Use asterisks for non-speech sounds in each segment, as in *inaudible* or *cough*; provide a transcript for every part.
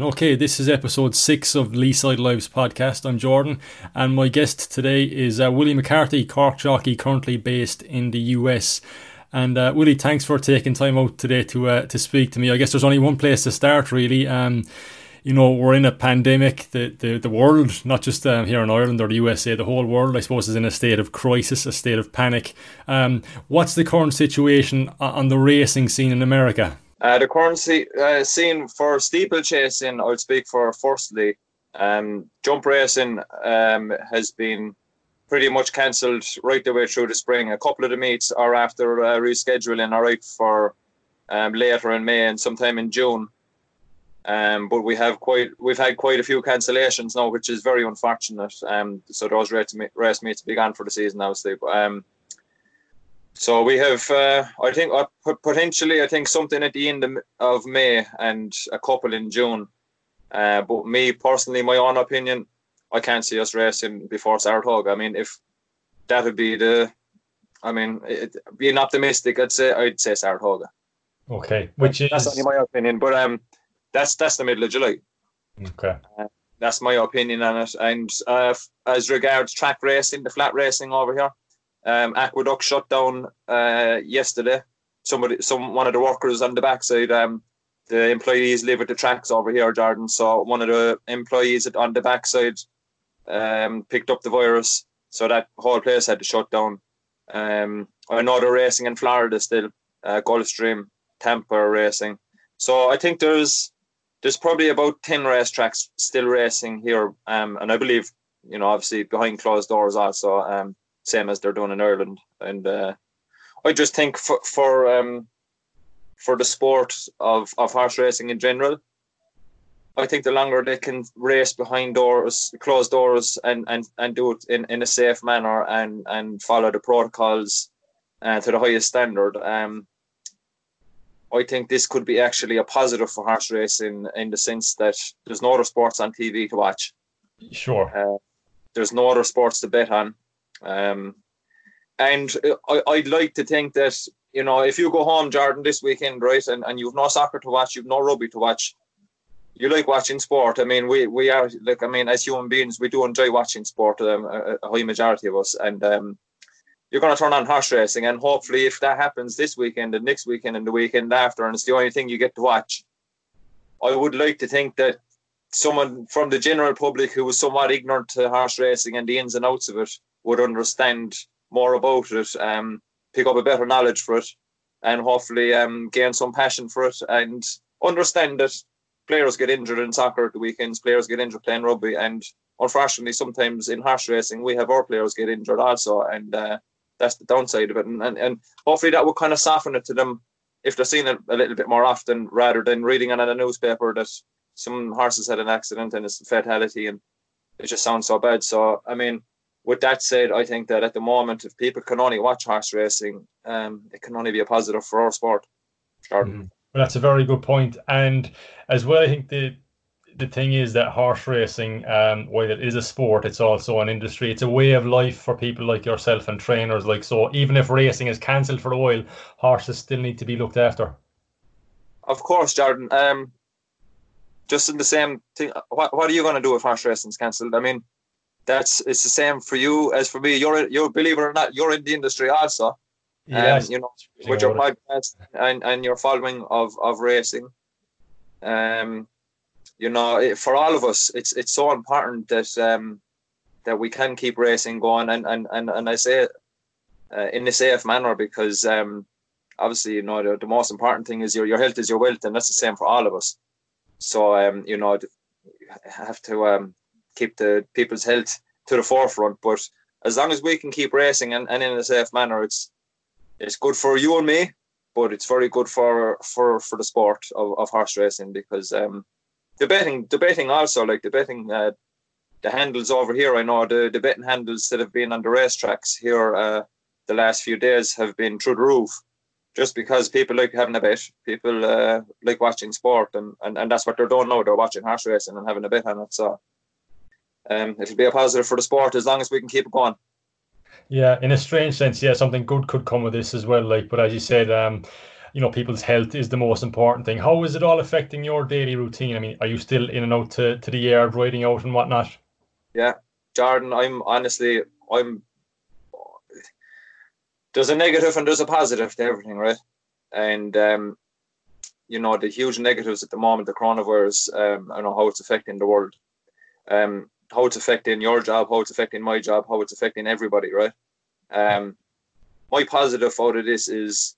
Okay, this is episode six of Leeside Lives podcast. I'm Jordan, and my guest today is uh, Willie McCarthy, Cork jockey, currently based in the US. And uh, Willie, thanks for taking time out today to uh, to speak to me. I guess there's only one place to start, really. Um, you know, we're in a pandemic. The the, the world, not just um, here in Ireland or the USA, the whole world, I suppose, is in a state of crisis, a state of panic. Um, what's the current situation on the racing scene in America? Uh, the currency uh, scene for steeplechasing, I would speak for firstly. Um, jump racing um, has been pretty much cancelled right the way through the spring. A couple of the meets are after uh, rescheduling, right, for um, later in May and sometime in June. Um, but we have quite we've had quite a few cancellations now, which is very unfortunate. Um, so those race, race meets be gone for the season, obviously. But, um, so we have, uh, I think, uh, potentially, I think something at the end of May and a couple in June. Uh, but me personally, my own opinion, I can't see us racing before Saratoga. I mean, if that would be the, I mean, it, being optimistic, I'd say I'd say Saratoga. Okay, which is that's only my opinion, but um, that's that's the middle of July. Okay. Uh, that's my opinion on it. And uh, as regards track racing, the flat racing over here, um, Aqueduct shut down uh, yesterday. Somebody, some one of the workers on the backside, um, the employees live at the tracks over here, Jordan. So one of the employees on the backside um, picked up the virus, so that whole place had to shut down. Um, racing in Florida still, uh, Gulfstream, Tampa racing. So I think there's there's probably about ten racetracks still racing here, um, and I believe you know obviously behind closed doors also. Um, same as they're doing in Ireland. And uh, I just think for for um, for the sport of, of horse racing in general, I think the longer they can race behind doors, closed doors, and, and, and do it in, in a safe manner and, and follow the protocols uh, to the highest standard, um, I think this could be actually a positive for horse racing in the sense that there's no other sports on TV to watch. Sure. Uh, there's no other sports to bet on. Um, and I, I'd like to think that you know if you go home, Jordan, this weekend, right, and, and you've no soccer to watch, you've no rugby to watch, you like watching sport. I mean, we we are like I mean, as human beings, we do enjoy watching sport. Um, a, a high majority of us, and um, you're going to turn on horse racing, and hopefully, if that happens this weekend and next weekend and the weekend after, and it's the only thing you get to watch, I would like to think that someone from the general public who was somewhat ignorant to horse racing and the ins and outs of it would understand more about it, um, pick up a better knowledge for it, and hopefully um, gain some passion for it and understand that players get injured in soccer at the weekends, players get injured playing rugby, and unfortunately, sometimes in horse racing, we have our players get injured also, and uh, that's the downside of it. And, and, and hopefully, that will kind of soften it to them if they're seeing it a little bit more often rather than reading it in a newspaper that some horses had an accident and it's a fatality and it just sounds so bad. So, I mean, with that said, I think that at the moment, if people can only watch horse racing, um, it can only be a positive for our sport. Mm-hmm. Well, that's a very good point. And as well, I think the the thing is that horse racing, um, while it is a sport, it's also an industry. It's a way of life for people like yourself and trainers like so. Even if racing is cancelled for a while, horses still need to be looked after. Of course, Jordan. Um, just in the same thing. What What are you going to do if horse racing is cancelled? I mean, that's it's the same for you as for me. You're you're believe it or not, you're in the industry also. Yes. Um, you know, with your podcast and, and your following of, of racing. Um, you know, it, for all of us, it's it's so important that um, that we can keep racing going, and and and, and I say it uh, in a safe manner because um, obviously, you know, the, the most important thing is your your health is your wealth, and that's the same for all of us. So, um, you know, you have to um, keep the people's health to the forefront. But as long as we can keep racing and, and in a safe manner, it's it's good for you and me, but it's very good for for for the sport of, of horse racing because um, the betting the betting also like the betting uh, the handles over here. I know the the betting handles that have been on the racetracks here uh, the last few days have been through the roof. Just because people like having a bet, people uh, like watching sport, and, and, and that's what they're doing now. They're watching horse racing and having a bet on it. So um, it'll be a positive for the sport as long as we can keep it going. Yeah, in a strange sense, yeah, something good could come with this as well. Like, but as you said, um, you know people's health is the most important thing. How is it all affecting your daily routine? I mean, are you still in and out to, to the yard riding out and whatnot? Yeah, Jordan, I'm honestly I'm there's a negative and there's a positive to everything, right? And um, you know the huge negatives at the moment, the coronavirus, um, I know how it's affecting the world, um, how it's affecting your job, how it's affecting my job, how it's affecting everybody, right? Um, my positive out of this is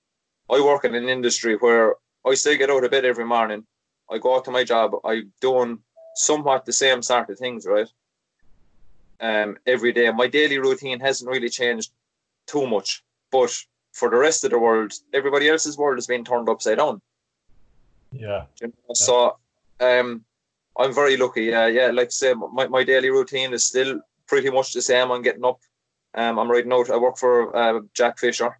I work in an industry where I still get out of bed every morning. I go out to my job. I'm doing somewhat the same sort of things, right? Um, every day. My daily routine hasn't really changed too much, but for the rest of the world, everybody else's world has been turned upside down. Yeah. You know? So, um, I'm very lucky. Yeah, yeah. Like I say, my, my daily routine is still pretty much the same. I'm getting up. Um, I'm riding out. I work for uh, Jack Fisher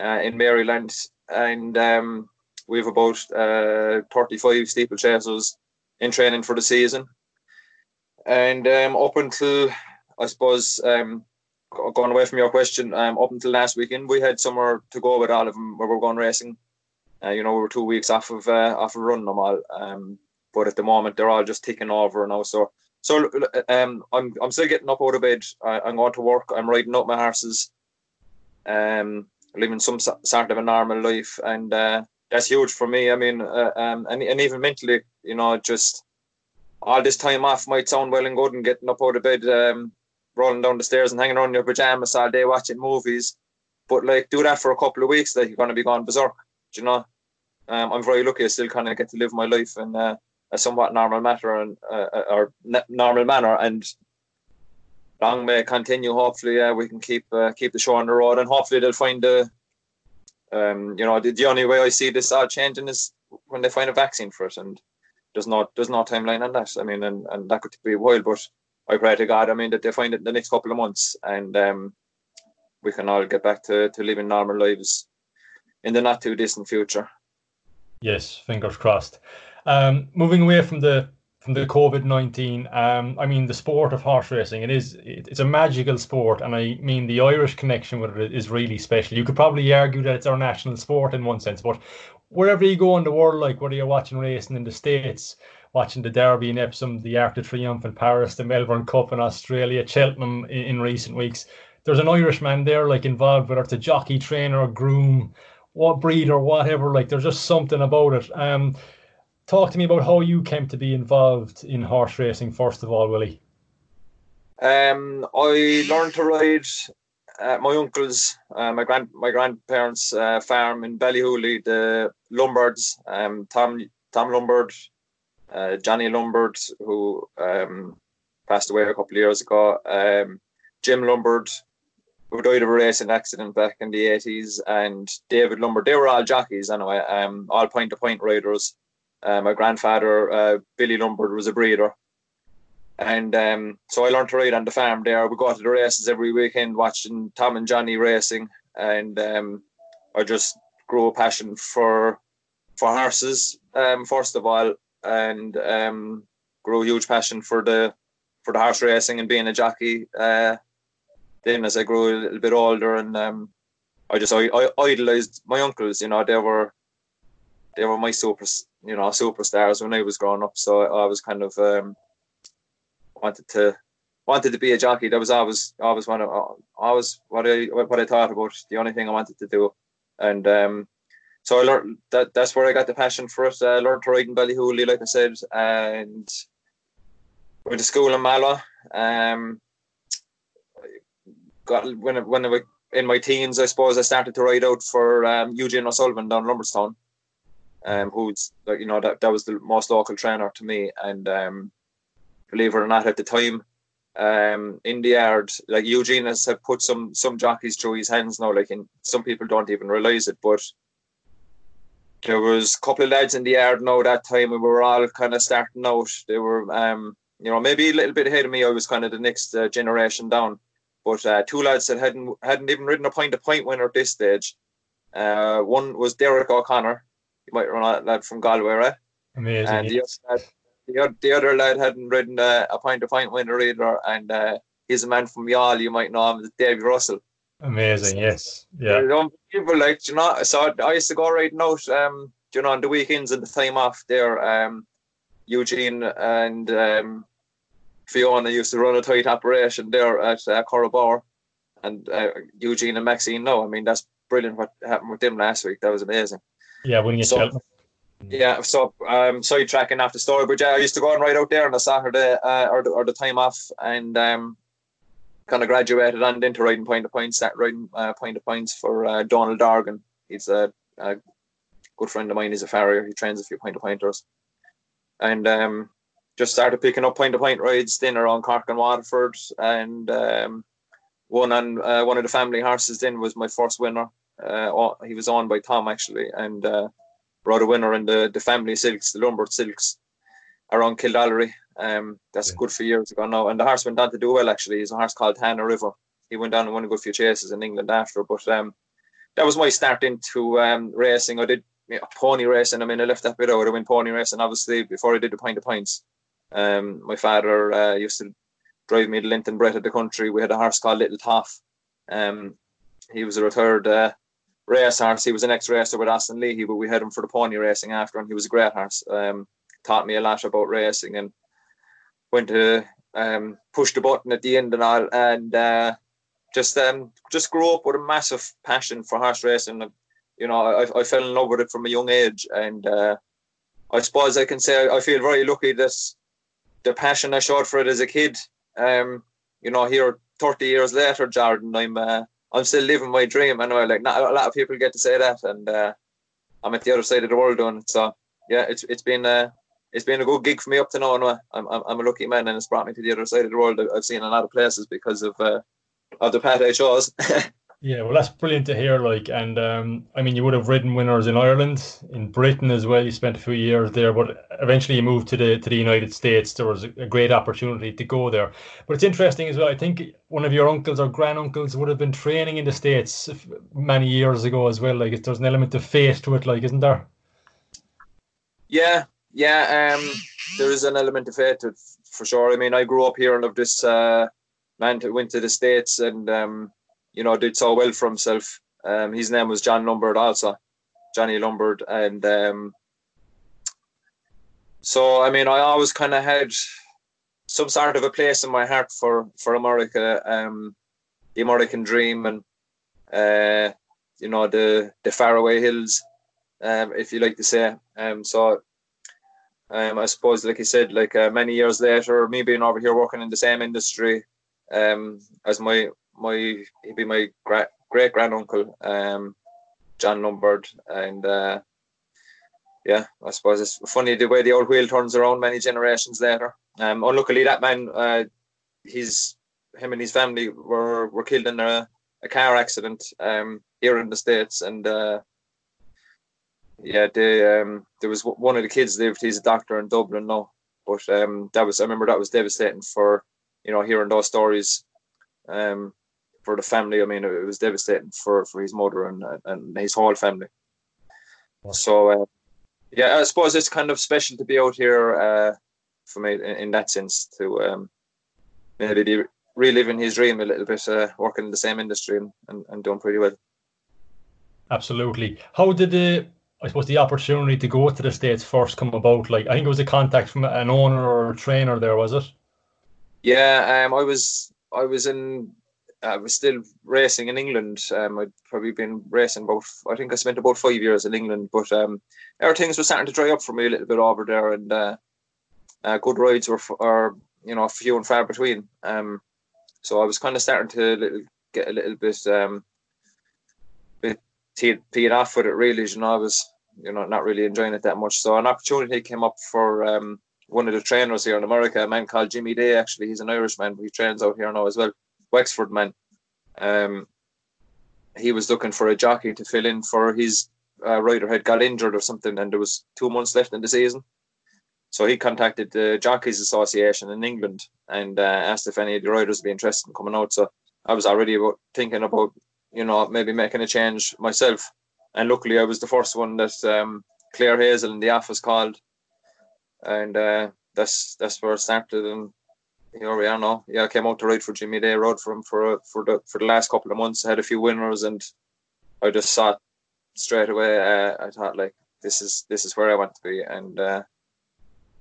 uh, in Maryland, and um, we have about uh, 35 steeplechasers in training for the season. And um, up until, I suppose, um, going away from your question, um, up until last weekend, we had somewhere to go with all of them where we are going racing. Uh, you know, we were two weeks off of uh, off of running them all. Um, but at the moment, they're all just ticking over now. So, so um, I'm I'm still getting up out of bed. I, am going to work. I'm riding up my horses. Um, living some sort of a normal life, and uh, that's huge for me. I mean, uh, um, and and even mentally, you know, just all this time off might sound well and good, and getting up out of bed, um, rolling down the stairs, and hanging around in your pajamas all day watching movies. But like, do that for a couple of weeks, like you're going to be gone berserk. You know? Um, I'm very lucky. I still kind of get to live my life in uh, a somewhat normal matter and uh, uh or normal manner, and long may continue. Hopefully, uh, we can keep uh, keep the show on the road, and hopefully they'll find the. Um, you know, the, the only way I see this all changing is when they find a vaccine for it, and there's not there's no timeline on that. I mean, and, and that could be a while, but I pray to God, I mean, that they find it in the next couple of months, and um, we can all get back to, to living normal lives in the not too distant future. Yes, fingers crossed. Um, moving away from the from the COVID nineteen. Um, I mean, the sport of horse racing. It is. It's a magical sport, and I mean the Irish connection with it is really special. You could probably argue that it's our national sport in one sense, but wherever you go in the world, like whether you're watching racing in the states, watching the Derby in Epsom, the Arc de Triomphe in Paris, the Melbourne Cup in Australia, Cheltenham in, in recent weeks. There's an Irishman there, like involved, whether it's a jockey, trainer, or groom, what breed or whatever. Like there's just something about it. Um, talk to me about how you came to be involved in horse racing first of all, Willie. Um, I learned to ride at my uncle's, uh, my grand my grandparents' uh, farm in Ballyhooly, the Lombards, um, Tom Tom Lombard, uh, Johnny Lombard, who um, passed away a couple of years ago, um, Jim Lombard, who died of a racing accident back in the 80s, and David Lombard. They were all jockeys anyway, um, all point to point riders. Uh, my grandfather, uh, Billy Lombard, was a breeder. And um, so I learned to ride on the farm there. We go to the races every weekend, watching Tom and Johnny racing. And um, I just grew a passion for for horses, um, first of all, and um, grew a huge passion for the for the horse racing and being a jockey. Uh, then as I grew a little bit older, and um, I just I, I idolized my uncles. You know, they were they were my super you know superstars when I was growing up. So I was kind of um, wanted to wanted to be a jockey. That was always always one of always what I what I thought about. The only thing I wanted to do, and um, so I learned that that's where I got the passion for it. I learned to ride in Ballyhooly, like I said, and went to school in Mallow. Um, got when when I was in my teens, I suppose I started to ride out for um, Eugene O'Sullivan down Lombardstown um, who's like you know that that was the most local trainer to me, and um, believe it or not, at the time, um, in the yard, like Eugene has put some some jockeys through his hands now. Like, and some people don't even realize it, but there was a couple of lads in the yard now that time we were all kind of starting out. They were, um, you know, maybe a little bit ahead of me. I was kind of the next uh, generation down. But uh, two lads that hadn't hadn't even ridden a point to point winner at this stage. Uh, one was Derek O'Connor, you might run that lad from Galway, right? Amazing. And the, other lad, the, other lad hadn't ridden uh, a point to point winner either, and uh, he's a man from Youghal. You might know him as Davy Russell. Amazing, yes, yeah. People like you know, so I used to go riding out, um, you know, on the weekends and the time off there. Um, Eugene and um, Fiona used to run a tight operation there at uh, Corrobar, and uh, Eugene and Maxine. No, I mean that's brilliant. What happened with them last week? That was amazing. Yeah, winning a so, Yeah, so um, sidetracking after story, but yeah, I used to go and ride out there on a Saturday uh, or, the, or the time off, and um, kind of graduated and into riding point of points, start riding uh, point of points for uh, Donald Dargan. He's a, a, good friend of mine. He's a farrier. He trains a few point of pointers, and um, just started picking up point to point rides then around Cork and Waterford, and um, one on uh, one of the family horses. Then was my first winner. Uh, he was on by Tom actually, and uh, brought a winner in the the family silks, the Lombard silks, around Kildorrery. Um, that's yeah. good for years ago now, and the horse went on to do well. Actually, he's a horse called Hannah River. He went down and won a good few chases in England after, but um, that was my start into um, racing. I did you know, pony racing. I mean, I left that bit out. I went pony racing obviously before I did the point of points. Um, my father uh, used to drive me the length and breadth of the country. We had a horse called Little Toff. Um, he was a retired uh, race horse. He was an ex-racer with Aston Leahy, but we had him for the pony racing after, and he was a great horse. Um, taught me a lot about racing and went to um, push the button at the end and all, and uh, just um, just grew up with a massive passion for horse racing. You know, I, I fell in love with it from a young age, and uh, I suppose I can say I feel very lucky that the passion I showed for it as a kid. Um, you know, here 30 years later, Jordan, I'm uh, I'm still living my dream. I know, like not a lot of people get to say that, and uh, I'm at the other side of the world doing it. So yeah, it's it's been uh, it's been a good gig for me up to now. And I'm, I'm I'm a lucky man, and it's brought me to the other side of the world. I've seen a lot of places because of uh, of the path I chose. *laughs* Yeah, well, that's brilliant to hear. Like, and um, I mean, you would have ridden winners in Ireland, in Britain as well. You spent a few years there, but eventually you moved to the to the United States. There was a, great opportunity to go there. But it's interesting as well. I think one of your uncles or granduncles would have been training in the states many years ago as well. Like, there's an element of fate to it, like, isn't there? Yeah, yeah. Um, there is an element of fate to for sure. I mean, I grew up here and of this uh, went to the states and. Um, you know, did so well for himself. Um, his name was John Lombard also, Johnny Lombard, and um, so I mean, I always kind of had some sort of a place in my heart for for America, um, the American dream, and uh, you know the the faraway hills, um, if you like to say. Um, so um, I suppose, like I said, like uh, many years later, me being over here working in the same industry um, as my my he'd be my great great granduncle, um, John Lombard, and uh, yeah, I suppose it's funny the way the old wheel turns around many generations later. Um, unluckily, that man, uh, his him and his family were were killed in a, a car accident um, here in the states, and uh, yeah, they, um, there was one of the kids lived. He's a doctor in Dublin now, but um, that was I remember that was devastating for you know hearing those stories. Um, for the family. I mean, it was devastating for, for his mother and and his whole family. So, uh, yeah, I suppose it's kind of special to be out here uh, for me in, in, that sense to um, maybe be reliving his dream a little bit, uh, working in the same industry and, and, and doing pretty well. Absolutely. How did the I suppose the opportunity to go to the states first come about? Like I think it was a contact from an owner or a trainer there, was it? Yeah, um, I was I was in I was still racing in England. Um, I'd probably been racing about, I think I spent about five years in England, but um, things were starting to dry up for me a little bit over there, and uh, uh, good rides were, are, you know, few and far between. Um, so I was kind of starting to little, get a little bit, um, bit teed off with it, really. You know, I was, you know, not really enjoying it that much. So an opportunity came up for um, one of the trainers here in America, a man called Jimmy Day. Actually, he's an Irishman, but he trains out here now as well. Wexford man. Um, he was looking for a jockey to fill in for his uh, rider had got injured or something, and there was two months left in the season. So he contacted the Jockeys Association in England and uh, asked if any of the riders would be interested in coming out. So I was already about thinking about, you know, maybe making a change myself. And luckily, I was the first one that um, Claire Hazel in the office called, and uh, that's that's where I started. And here we are now. Yeah, I came out to ride for Jimmy Day, rode for him for for the for the last couple of months. I had a few winners, and I just saw straight away. Uh, I thought like this is this is where I want to be, and uh,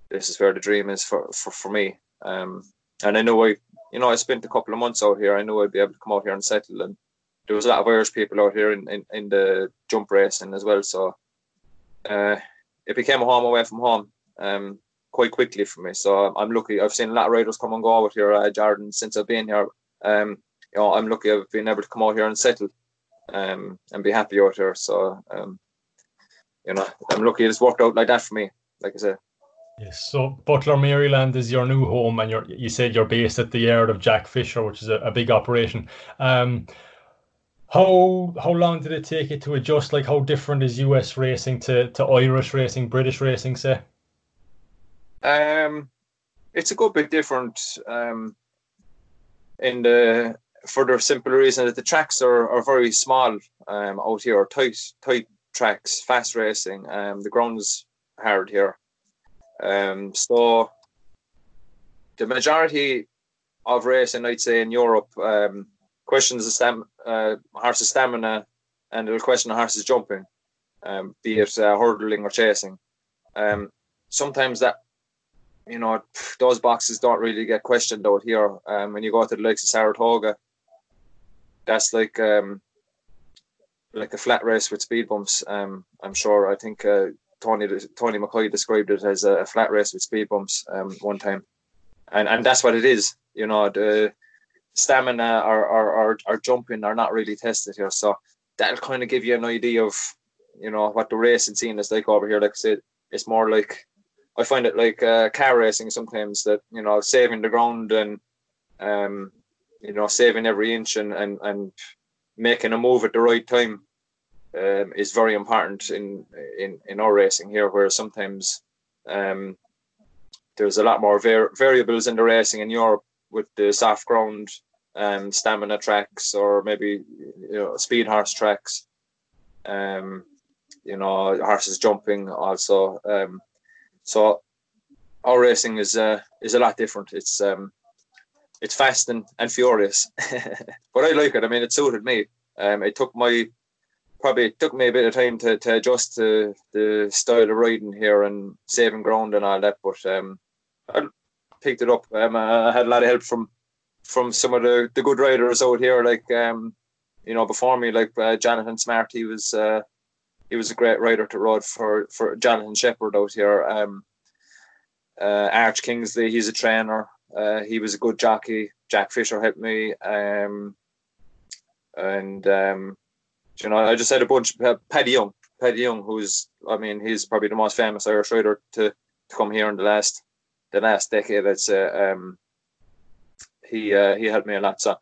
this is where the dream is for for, for me. Um, and I know I, you know, I spent a couple of months out here. I knew I'd be able to come out here and settle. And there was a lot of Irish people out here in, in, in the jump racing as well. So uh, it became a home away from home um, quite quickly for me. So I'm lucky. I've seen a lot of riders come and go out here, uh, Jordan, since I've been here. Um, you know, I'm lucky I've been able to come out here and settle um, and be happy out here. So, um, you know, I'm lucky it's worked out like that for me. Like I said. Yes. So Butler, Maryland is your new home, and you're you said you're based at the yard of Jack Fisher, which is a, a big operation. Um, how how long did it take you to adjust? Like, how different is US racing to to Irish racing, British racing, say? Um, it's a good bit different. Um, in the for the simple reason that the tracks are, are very small um, out here, tight tight tracks, fast racing. Um, the ground's hard here. Um, so the majority of racing, I'd say, in Europe, um, questions the stam- uh, horse's stamina and it'll question the horse's jumping, um, be it uh, hurdling or chasing. Um, sometimes that, you know, those boxes don't really get questioned out here. Um, when you go to the likes of Saratoga, that's like um, like a flat race with speed bumps. Um, I'm sure. I think uh, Tony Tony McCoy described it as a, flat race with speed bumps um, one time, and and that's what it is. You know, the stamina or or, or, or jumping are not really tested here, so that'll kind of give you an idea of you know what the racing scene is like over here. Like I said, it's more like I find it like uh, car racing sometimes that you know saving the ground and um, you know saving every inch and and and making a move at the right time um, is very important in in in our racing here, where sometimes um, there's a lot more var- variables in the racing in Europe with the soft ground um, stamina tracks or maybe you know speed horse tracks. Um, you know horses jumping also. Um, so our racing is uh, is a lot different. It's um, it's fast and, and furious, *laughs* but I like it. I mean, it suited me. Um, it took my probably took me a bit of time to, to adjust to the style of riding here and saving ground and all that. But um, I picked it up. Um, I had a lot of help from from some of the, the good riders out here, like um, you know, before me, like uh, Jonathan Smart. He was uh, he was a great rider to ride for for Jonathan Sheppard out here. Um, uh, Arch Kingsley, he's a trainer. Uh, he was a good jockey. Jack Fisher helped me. Um, and um, you know, I just had a bunch. Uh, Paddy Young, Paddy Young, who's I mean, he's probably the most famous Irish rider to, to come here in the last the last decade. I'd say um, he uh, he helped me a lot. So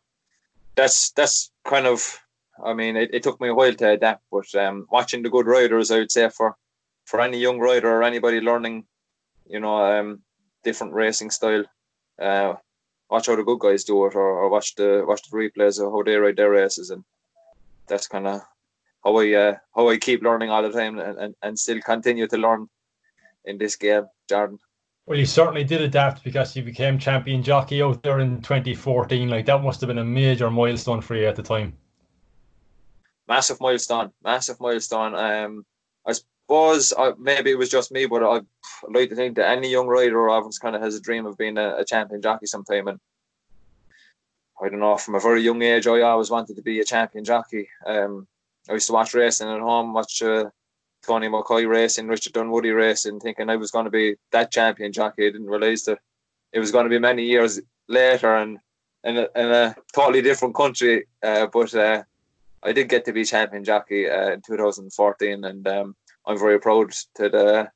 that's that's kind of. I mean, it, it took me a while to adapt, but um, watching the good riders, I would say for for any young rider or anybody learning, you know, um, different racing style, uh, watch how the good guys do it, or, or watch the watch the replays of how they ride their races, and that's kind of how I uh, how I keep learning all the time and, and, and still continue to learn in this game, Jordan. Well, you certainly did adapt because you became champion jockey out there in 2014. Like that must have been a major milestone for you at the time. Massive milestone, massive milestone. Um, I suppose uh, maybe it was just me, but I like to think that any young rider or always kind of has a dream of being a, a champion jockey sometime. And I don't know, from a very young age, I always wanted to be a champion jockey. Um, I used to watch racing at home, watch uh, Tony McCoy racing, Richard Dunwoody racing, thinking I was going to be that champion jockey. I didn't realize that it was going to be many years later and in a, in a totally different country. Uh, but uh, I did get to be champion jockey uh, in 2014, and um, I'm very proud to the,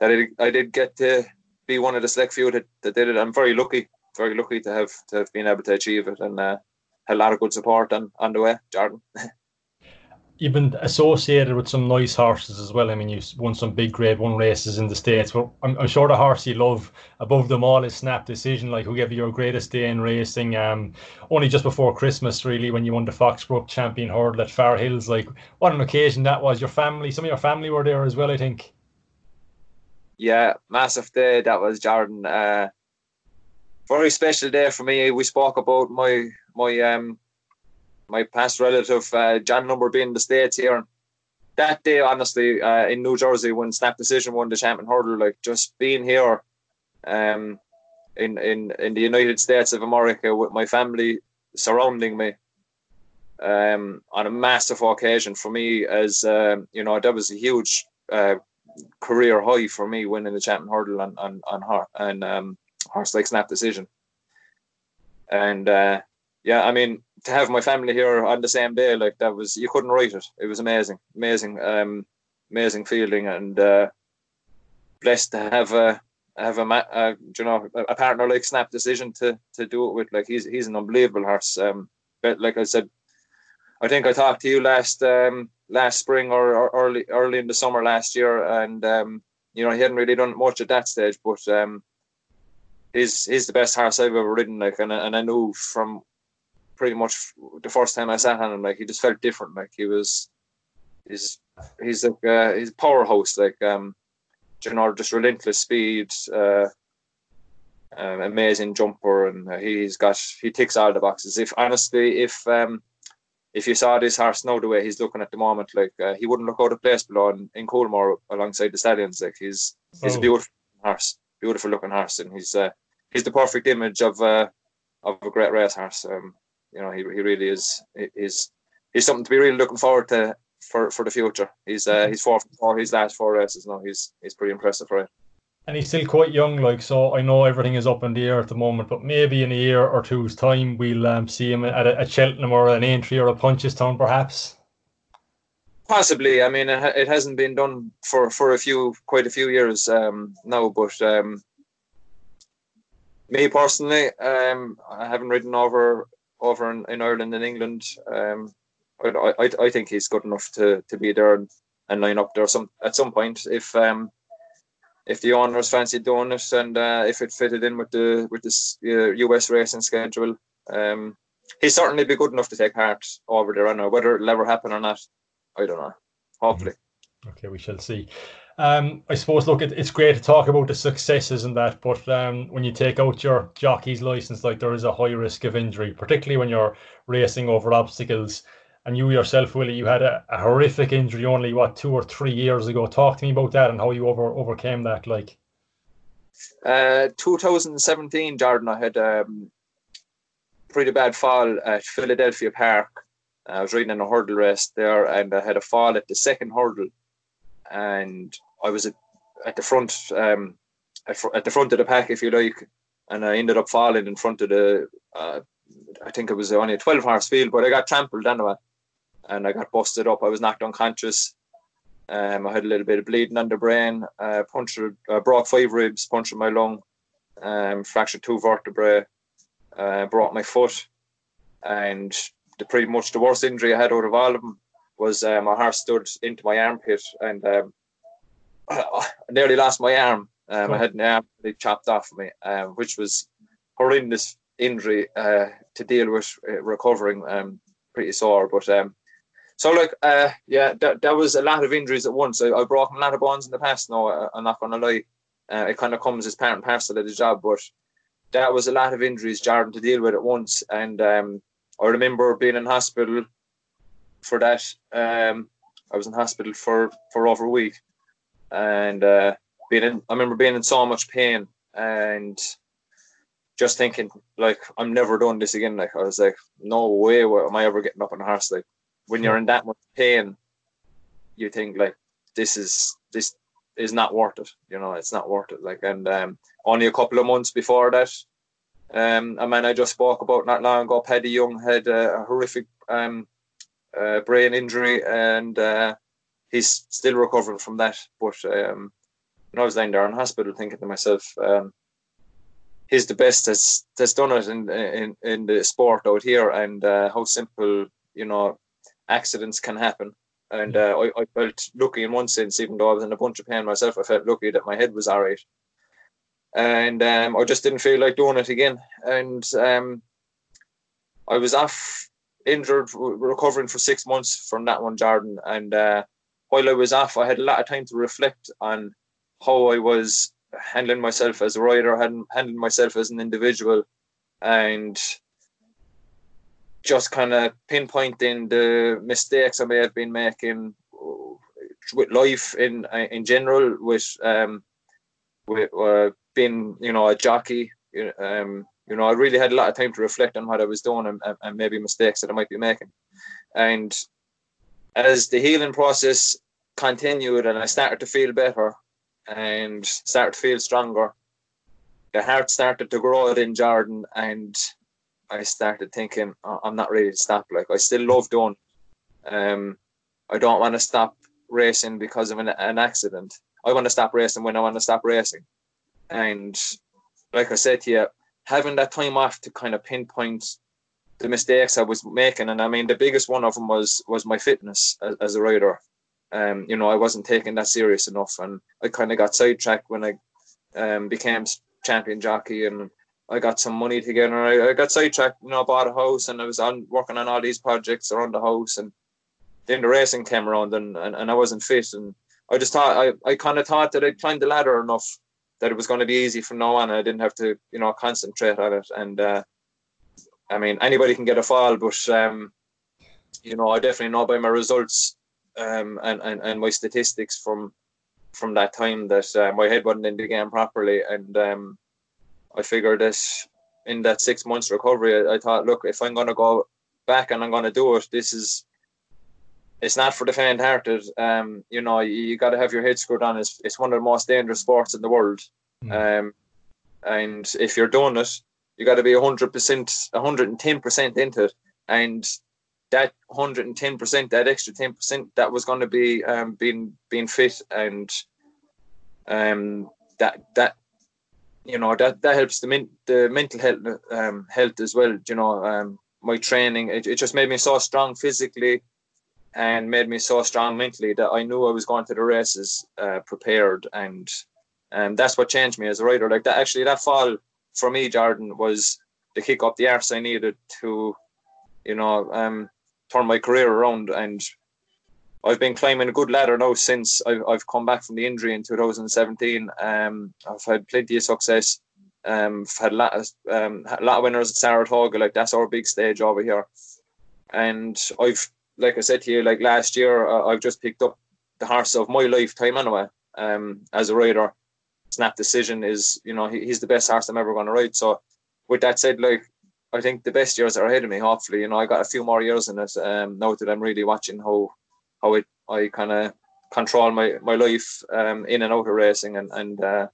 that I, I did get to be one of the select few that, that did it. I'm very lucky very lucky to have to have been able to achieve it and uh, had a lot of good support on, on the way, Jordan. *laughs* You've been associated with some nice horses as well. I mean, you've won some big Grade One races in the states. But I'm, I'm sure the horse you love above them all is Snap Decision. Like, who gave you your greatest day in racing? Um, only just before Christmas, really, when you won the Foxbrook Champion Hurdle at Far Hills. Like, what an occasion that was! Your family, some of your family were there as well, I think. Yeah, massive day that was, Jordan. Uh, very special day for me. We spoke about my my um my past relative uh, John Lombard being in the states here. And that day, honestly, uh, in New Jersey when Snap Decision won the champion hurdle, like just being here, um, in in in the United States of America with my family surrounding me, um, on a massive occasion for me as um, you know that was a huge uh, career high for me winning the champion hurdle on on on her um, horse like snap decision. And uh, yeah, I mean to have my family here on the same day like that was you couldn't write it. It was amazing, amazing, um, amazing feeling, and uh, blessed to have a have a, uh, you know a partner like Snap Decision to to do it with. Like he's he's an unbelievable horse. Um, but like I said, I think I talked to you last um, last spring or, or, early early in the summer last year, and um, you know he hadn't really done much at that stage, but um, he's he's the best horse I've ever ridden. Like, and and I knew from pretty much the first time I sat on him, like he just felt different. Like he was, he's he's like uh, he's a powerhouse. Like um, you know, just relentless speed. Uh, um, amazing jumper, and uh, he's got he ticks all the boxes. If honestly, if um, if you saw this horse now the way he's looking at the moment, like uh, he wouldn't look out of place below in, in Coolmore alongside the stallions. Like he's he's oh. a beautiful horse, beautiful looking horse, and he's uh, he's the perfect image of uh, of a great race horse. Um, you know, he, he really is. He's he's something to be really looking forward to for, for the future. He's uh, he's four for his last four races now. He's he's pretty impressive, right? and he's still quite young, like so. I know everything is up in the air at the moment, but maybe in a year or two's time, we'll um, see him at, a, at Cheltenham or an entry or a Punchestown, perhaps. Possibly. I mean, it, hasn't been done for, for a few, quite a few years um, now. But um, me personally, um, I haven't ridden over over in, in Ireland and England. Um, I, I, I think he's good enough to, to be there and, and line up there some at some point if um if the owners fancied doing it and uh, if it fitted in with the with this uh, US racing schedule. Um, he'd certainly be good enough to take part over there. I know whether it'll ever happen or not. I don't know. Hopefully. Mm-hmm. Okay, we shall see. Um, I suppose, look, it, it's great to talk about the successes and that, but um, when you take out your jockey's license, like there is a high risk of injury, particularly when you're racing over obstacles and you yourself, Willie, you had a, a, horrific injury only what two or three years ago. Talk to me about that and how you over overcame that. Like, uh, 2017, Jordan, I had um, pretty bad fall at Philadelphia Park. I was riding in a hurdle race there, and I had a fall at the second hurdle, and I was at, at the front, um, at, fr- at, the front of the pack, if you like, and I ended up falling in front of the. Uh, I think it was only a 12 horse field, but I got trampled anyway and I got busted up. I was knocked unconscious. Um, I had a little bit of bleeding on the brain, uh, punctured, uh, broke five ribs, punctured my lung, um, fractured two vertebrae, uh, broke my foot, and the pretty much the worst injury I had out of all of them was uh, my heart stood into my armpit, and um, I nearly lost my arm. Um, I had an arm chopped off me, um, which was horrendous injury uh, to deal with uh, recovering. Um, pretty sore, but um, so look, uh, yeah, that, that was a lot of injuries at once. I, I broken a lot of bones in the past. No, I, I'm not gonna lie. Uh, it kind of comes as part and parcel of the job, but that was a lot of injuries, Jordan, to deal with at once. And um, I remember being in hospital for that. Um, I was in hospital for for over a week, and uh, being in. I remember being in so much pain and just thinking like I'm never doing this again. Like I was like, no way am I ever getting up on a horse. Like when you're in that much pain, you think like this is this is not worth it. You know, it's not worth it. Like, and um, only a couple of months before that, um, a man I just spoke about not long ago, Paddy Young, had a, a horrific um, uh, brain injury, and uh, he's still recovering from that. But um, when I was lying there in hospital, thinking to myself, um, he's the best that's that's done it in in in the sport out here, and uh, how simple, you know, accidents can happen. And uh, I, I, felt lucky in one sense, even though I was in a bunch of pain myself. I felt lucky that my head was all right. And um, I just didn't feel like doing it again. And um, I was off injured, recovering for six months from that one, Jordan. And uh, while I was off, I had a lot of time to reflect on how I was handling myself as a rider, handling myself as an individual, and just kind of pinpointing the mistakes I may have been making with life in in general, with um, with uh, being you know a jockey. Um, you know, I really had a lot of time to reflect on what I was doing and, and maybe mistakes that I might be making. And as the healing process continued and I started to feel better and started to feel stronger, the heart started to grow in Jordan and I started thinking, I'm not ready to stop. Like I still love doing. Um, I don't want to stop racing because of an, an accident. I want to stop racing when I want to stop racing. And like I said to you, having that time off to kind of pinpoint the mistakes I was making, and I mean the biggest one of them was was my fitness as, as a rider. Um, you know, I wasn't taking that serious enough, and I kind of got sidetracked when I um, became champion jockey, and I got some money together. I, I got sidetracked, you know, bought a house, and I was on working on all these projects around the house, and then the racing came around, and, and, and I wasn't fit, and I just thought I, I kind of thought that I'd climbed the ladder enough that it was going to be easy from now on. I didn't have to, you know, concentrate on it. And uh, I mean, anybody can get a fall, but um, you know, I definitely know by my results um, and, and and my statistics from from that time that uh, my head wasn't in the game properly, and um, I figured this in that six months recovery, I, I thought, look, if I'm going to go back and I'm going to do it, this is it's not for the faint-hearted. Um, you know, you, you got to have your head screwed on. It's, it's one of the most dangerous sports in the world. Mm. Um, and if you're doing it, you got to be 100%, 110% into it. And that 110%, that extra 10%, that was going to be um, being being fit and um, that that you know that that helps the min- the mental health um, health as well. You know, um, my training it, it just made me so strong physically and made me so strong mentally that I knew I was going to the races uh, prepared, and and that's what changed me as a rider. Like that, actually, that fall for me, Jordan, was the kick up the arse I needed to, you know, um, turn my career around. And I've been climbing a good ladder now since I've, I've come back from the injury in 2017. Um, I've had plenty of success. Um, I've had a lot of, um, a lot of winners at Saratoga. Like that's our big stage over here, and I've like I said to you, like last year, uh, I've just picked up the horse of my lifetime anyway. Um, as a rider, Snap Decision is, you know, he, he's the best horse I'm ever going to ride. So, with that said, like I think the best years are ahead of me. Hopefully, you know, I got a few more years in it. Um, now that I'm really watching how how it I kind of control my my life um in and out of racing and and uh,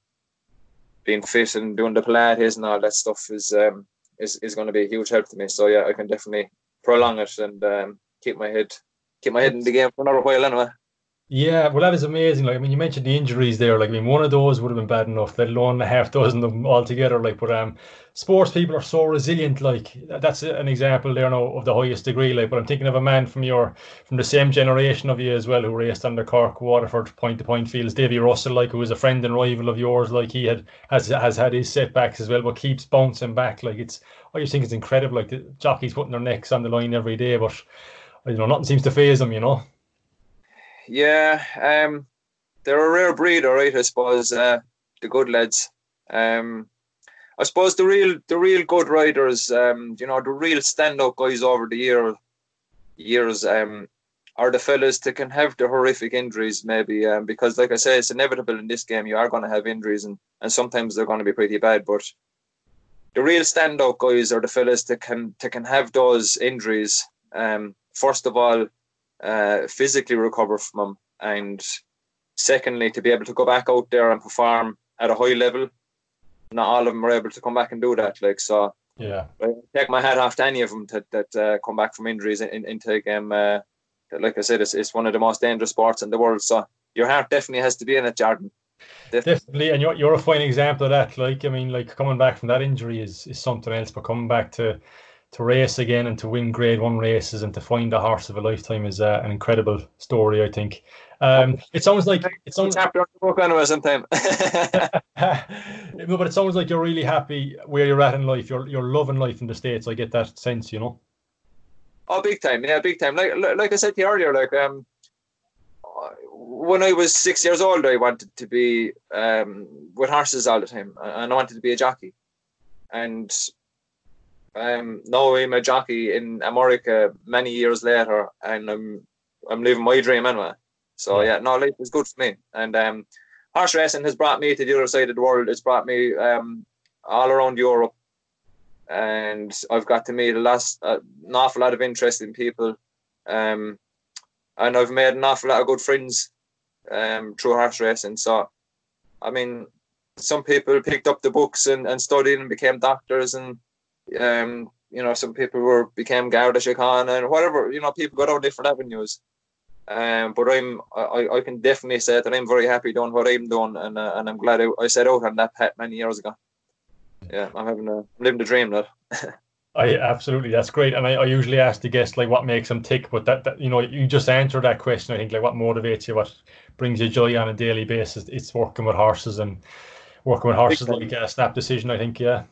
being fit and doing the Pilates and all that stuff is um is is going to be a huge help to me. So yeah, I can definitely prolong it and um keep my head keep my head in the game for another while anyway. Yeah, well, that is amazing. Like, I mean, you mentioned the injuries there. Like, I mean, one of those would have been bad enough, let alone a half dozen of them altogether. Like, but um, sports people are so resilient. Like, that's an example there now of the highest degree. Like, but I'm thinking of a man from your from the same generation of you as well, who raced under Cork, Waterford, point to point fields. Davy Russell, like, who was a friend and rival of yours. Like, he had has has had his setbacks as well, but keeps bouncing back. Like, it's I just think it's incredible. Like, the jockeys putting their necks on the line every day, but you know, nothing seems to phase them, you know. Yeah, um, they're a rare breed, all right. I suppose uh, the good lads. Um, I suppose the real, the real good riders, um, you know, the real stand-up guys over the year, years, um, are the fellas that can have the horrific injuries, maybe, um, because like I say, it's inevitable in this game. You are going to have injuries, and and sometimes they're going to be pretty bad. But the real stand-up guys are the fellas that can that can have those injuries um, first of all, uh, physically recover from them, and secondly, to be able to go back out there and perform at a high level. Not all of them are able to come back and do that. Like so, yeah. I take my hat off to any of them that that uh, come back from injuries in, into a game. Uh, like I said, it's, it's one of the most dangerous sports in the world. So your heart definitely has to be in it, Jordan. Definitely. definitely, and you're, you're a fine example of that. Like, I mean, like coming back from that injury is, is something else, but coming back to to race again and to win Grade One races and to find a horse of a lifetime is uh, an incredible story. I think. Um, it sounds like it sounds. On the book anyway sometime. *laughs* no, but it sounds like you're really happy where you're at in life. You're you're loving life in the states. I get that sense, you know. Oh, big time! Yeah, big time. Like like I said to you earlier, like um, when I was six years old, I wanted to be um, with horses all the time, and I wanted to be a jockey. And um, now I'm a jockey in America many years later, and I'm I'm living my dream anyway. So yeah, no, life is good for me. And um, horse racing has brought me to the other side of the world. It's brought me um, all around Europe, and I've got to meet a lot, uh, an awful lot of interesting people. Um, and I've made an awful lot of good friends um, through horse racing. So, I mean, some people picked up the books and, and studied and became doctors, and um, you know, some people were became Garda Síochána and whatever. You know, people go down different avenues. Um, but I'm I, I can definitely say that I'm very happy doing what I'm doing, and uh, and I'm glad I, I set out on that path many years ago. Yeah, I'm having a I'm living the dream now. *laughs* I absolutely, that's great. And I, I usually ask the guests like what makes them tick, but that, that you know you just answered that question. I think like what motivates you, what brings you joy on a daily basis. It's working with horses and working with horses like a snap decision. I think, yeah.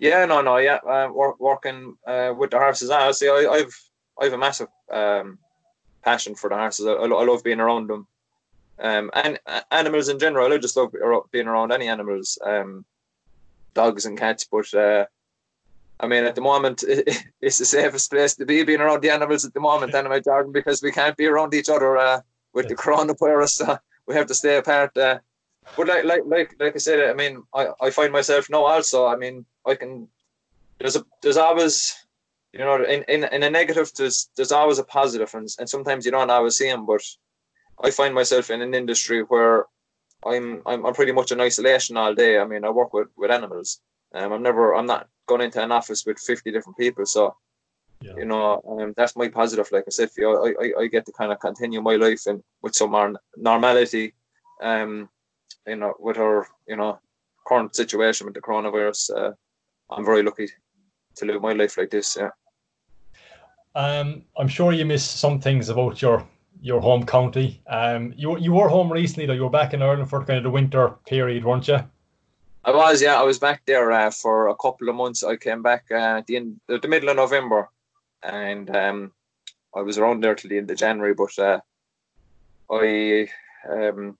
Yeah, no, no, yeah. Uh, work, working uh, with the horses. I see. I, I've I've a massive um, passion for the horses. I, I love being around them, um, and uh, animals in general. I just love being around any animals, um, dogs and cats. But uh, I mean, at the moment, *laughs* it's the safest place to be being around the animals at the moment, anyway, Jordan, because we can't be around each other uh, with the coronavirus. *laughs* We have to stay apart. But like, like, like, like I said, I mean, I, I find myself now also. I mean, I can. There's a, there's always, you know, in, in, in a negative, there's there's always a positive, and and sometimes you don't always see them. But I find myself in an industry where I'm I'm, I'm pretty much in isolation all day. I mean, I work with with animals. Um, I'm never, I'm not going into an office with 50 different people. So, yeah. you know, um, that's my positive. Like I said, for you, I, I, I get to kind of continue my life and with some more normality, um, you know, with our, you know, current situation with the coronavirus. Uh, I'm very lucky to live my life like this. Yeah. Um, I'm sure you miss some things about your your home county. Um, you you were home recently though. You were back in Ireland for kind of the winter period, weren't you? I was, yeah, I was back there uh, for a couple of months. I came back uh, at the end, the middle of November, and um, I was around there till the end of January. But uh, I, um,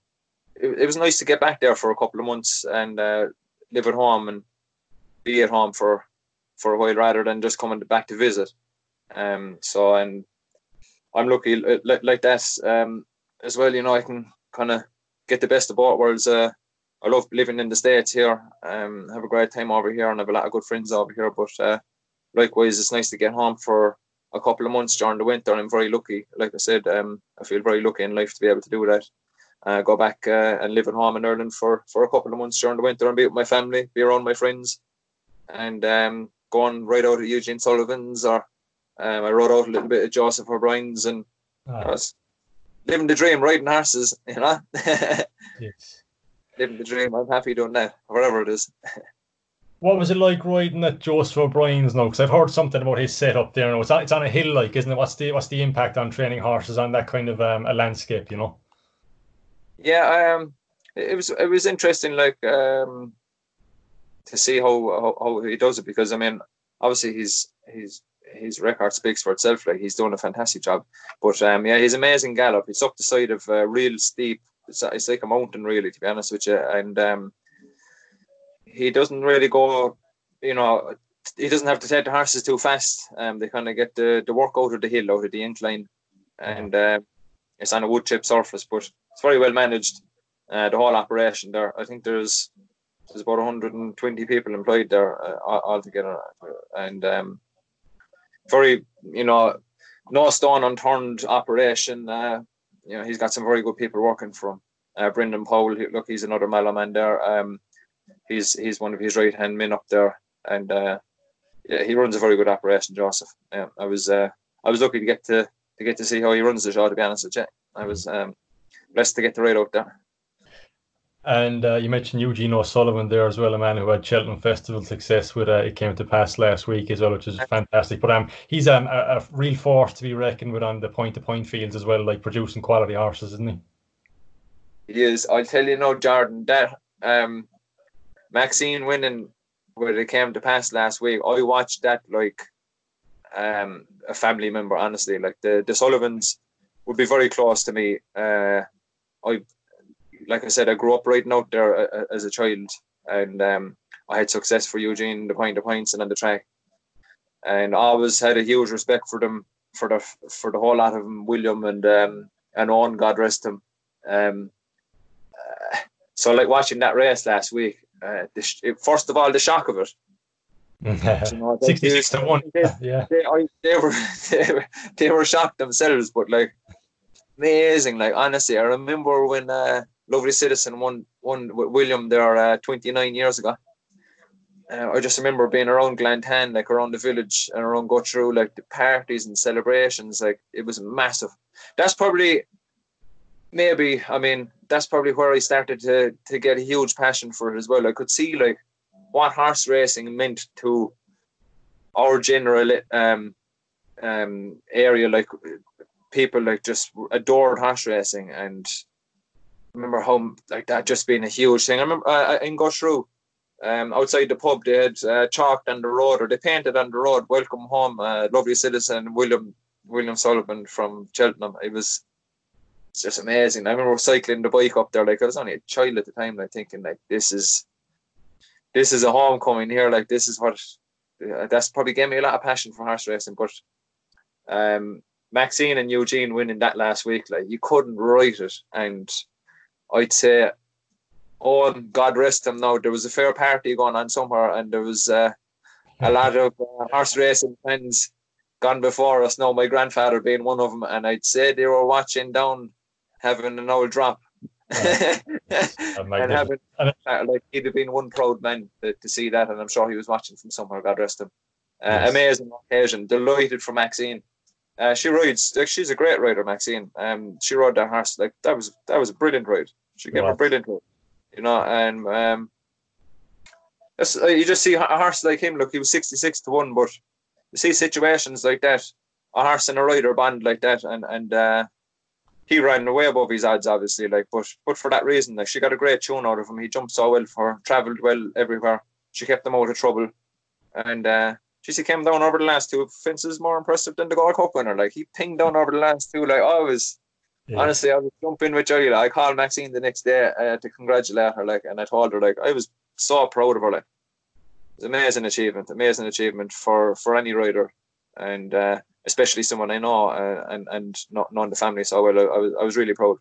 it, it, was nice to get back there for a couple of months and uh, live at home and be at home for for a while rather than just coming back to visit. Um, so and I'm lucky uh, like, like that um, as well. You know, I can kind of get the best of both worlds. Uh, I love living in the States here. Um, have a great time over here and have a lot of good friends over here. But uh, likewise, it's nice to get home for a couple of months during the winter. I'm very lucky. Like I said, um, I feel very lucky in life to be able to do that. Uh, go back uh, and live at home in Ireland for, for a couple of months during the winter and be with my family, be around my friends, and um, go on right out of Eugene Sullivan's or um, I rode out a little bit of Joseph O'Brien's and oh. living the dream, riding horses, you know. *laughs* yes living the dream. I'm happy doing that, whatever it is. what was it like riding at Joseph O'Brien's now? Because I've heard something about his setup there. It's on, it's on a hill, like, isn't it? What's the what's the impact on training horses on that kind of um, a landscape? You know. Yeah, um, it was it was interesting, like um, to see how, how how he does it because I mean, obviously he's he's his record speaks for itself. Like he's doing a fantastic job. But um, yeah, he's amazing gallop. It's up the side of a real steep it's, it's like a mountain really, to be honest with you. And um, he doesn't really go, you know, he doesn't have to take the horses too fast. Um, they kind of get the, the work out of the hill, out of the incline, and uh, it's on a wood chip surface, but it's very well managed. Uh, the whole operation there, I think there's there's about 120 people employed there uh, altogether, and um, very, you know, no stone unturned operation. Uh, you know, he's got some very good people working for him. Uh, Brendan Powell, look, he's another Mallow man there. Um, he's he's one of his right hand men up there, and uh, yeah, he runs a very good operation, Joseph. Yeah, I was uh, I was lucky to get to to get to see how he runs the show. To be honest with you, I was um, blessed to get to ride out there. And uh, you mentioned Eugene O'Sullivan there as well, a man who had Cheltenham Festival success with uh, it came to pass last week as well, which is fantastic. But um, he's um, a, a real force to be reckoned with on the point to point fields as well, like producing quality horses, isn't he? He is. I'll tell you now, Jordan, that um, Maxine winning where it came to pass last week, I watched that like um, a family member, honestly. Like the, the Sullivans, would be very close to me. Uh, I, like I said, I grew up riding out there uh, uh, as a child, and um, I had success for Eugene, the point of points, and on the track, and I always had a huge respect for them, for the for the whole lot of them, William and um, and Owen, God rest him. Um, uh, so, like watching that race last week, uh, the, first of all, the shock of it. you know, 66 to 1. They, *laughs* yeah. They, I, they, were, *laughs* they, were, they were shocked themselves, but like amazing. Like honestly, I remember when uh, Lovely Citizen won won with William there uh, 29 years ago. Uh, I just remember being around Glantane, like around the village, and around go through like the parties and celebrations. Like it was massive. That's probably, maybe. I mean, that's probably where I started to to get a huge passion for it as well. I could see like what horse racing meant to our general um um area, like people like just adored horse racing and remember how like that just being a huge thing. I remember uh, in Gushru, um, outside the pub, they had uh, chalked on the road or they painted on the road, "Welcome home, uh, lovely citizen William William Sullivan from Cheltenham." It was just amazing. I remember cycling the bike up there, like I was only a child at the time, like thinking like this is this is a homecoming here. Like this is what uh, that's probably gave me a lot of passion for horse racing. But um, Maxine and Eugene winning that last week, like you couldn't write it. And I'd say, oh, God rest him now. There was a fair party going on somewhere, and there was uh, a *laughs* lot of uh, horse racing fans gone before us. Now, my grandfather being one of them, and I'd say they were watching down, having an old drop. *laughs* and having, uh, like he'd have been one proud man to, to, see that, and I'm sure he was watching from somewhere. God rest him. Uh, yes. Amazing occasion, delighted for Maxine. Uh, she rides like she's a great rider, Maxine. Um, she rode that horse like that was that was a brilliant ride. She gave a brilliant ride, you know. And um, uh, you just see a horse like him. Look, he was sixty six to one, but you see situations like that, a horse and a rider band like that, and and uh, he ran way above his odds, obviously. Like, but but for that reason, like she got a great tune out of him. He jumped so well for her, travelled well everywhere. She kept them out of trouble, and uh, she came down over the last two fences more impressive than the Gold Cup winner. Like he pinged down over the last two. Like I was yeah. honestly, I was jumping with joy. Like, I called Maxine the next day uh, to congratulate her. Like, and I told her like I was so proud of her. Like, it's amazing achievement, amazing achievement for for any rider, and uh, especially someone I know uh, and and not knowing the family so well. I, I was I was really proud.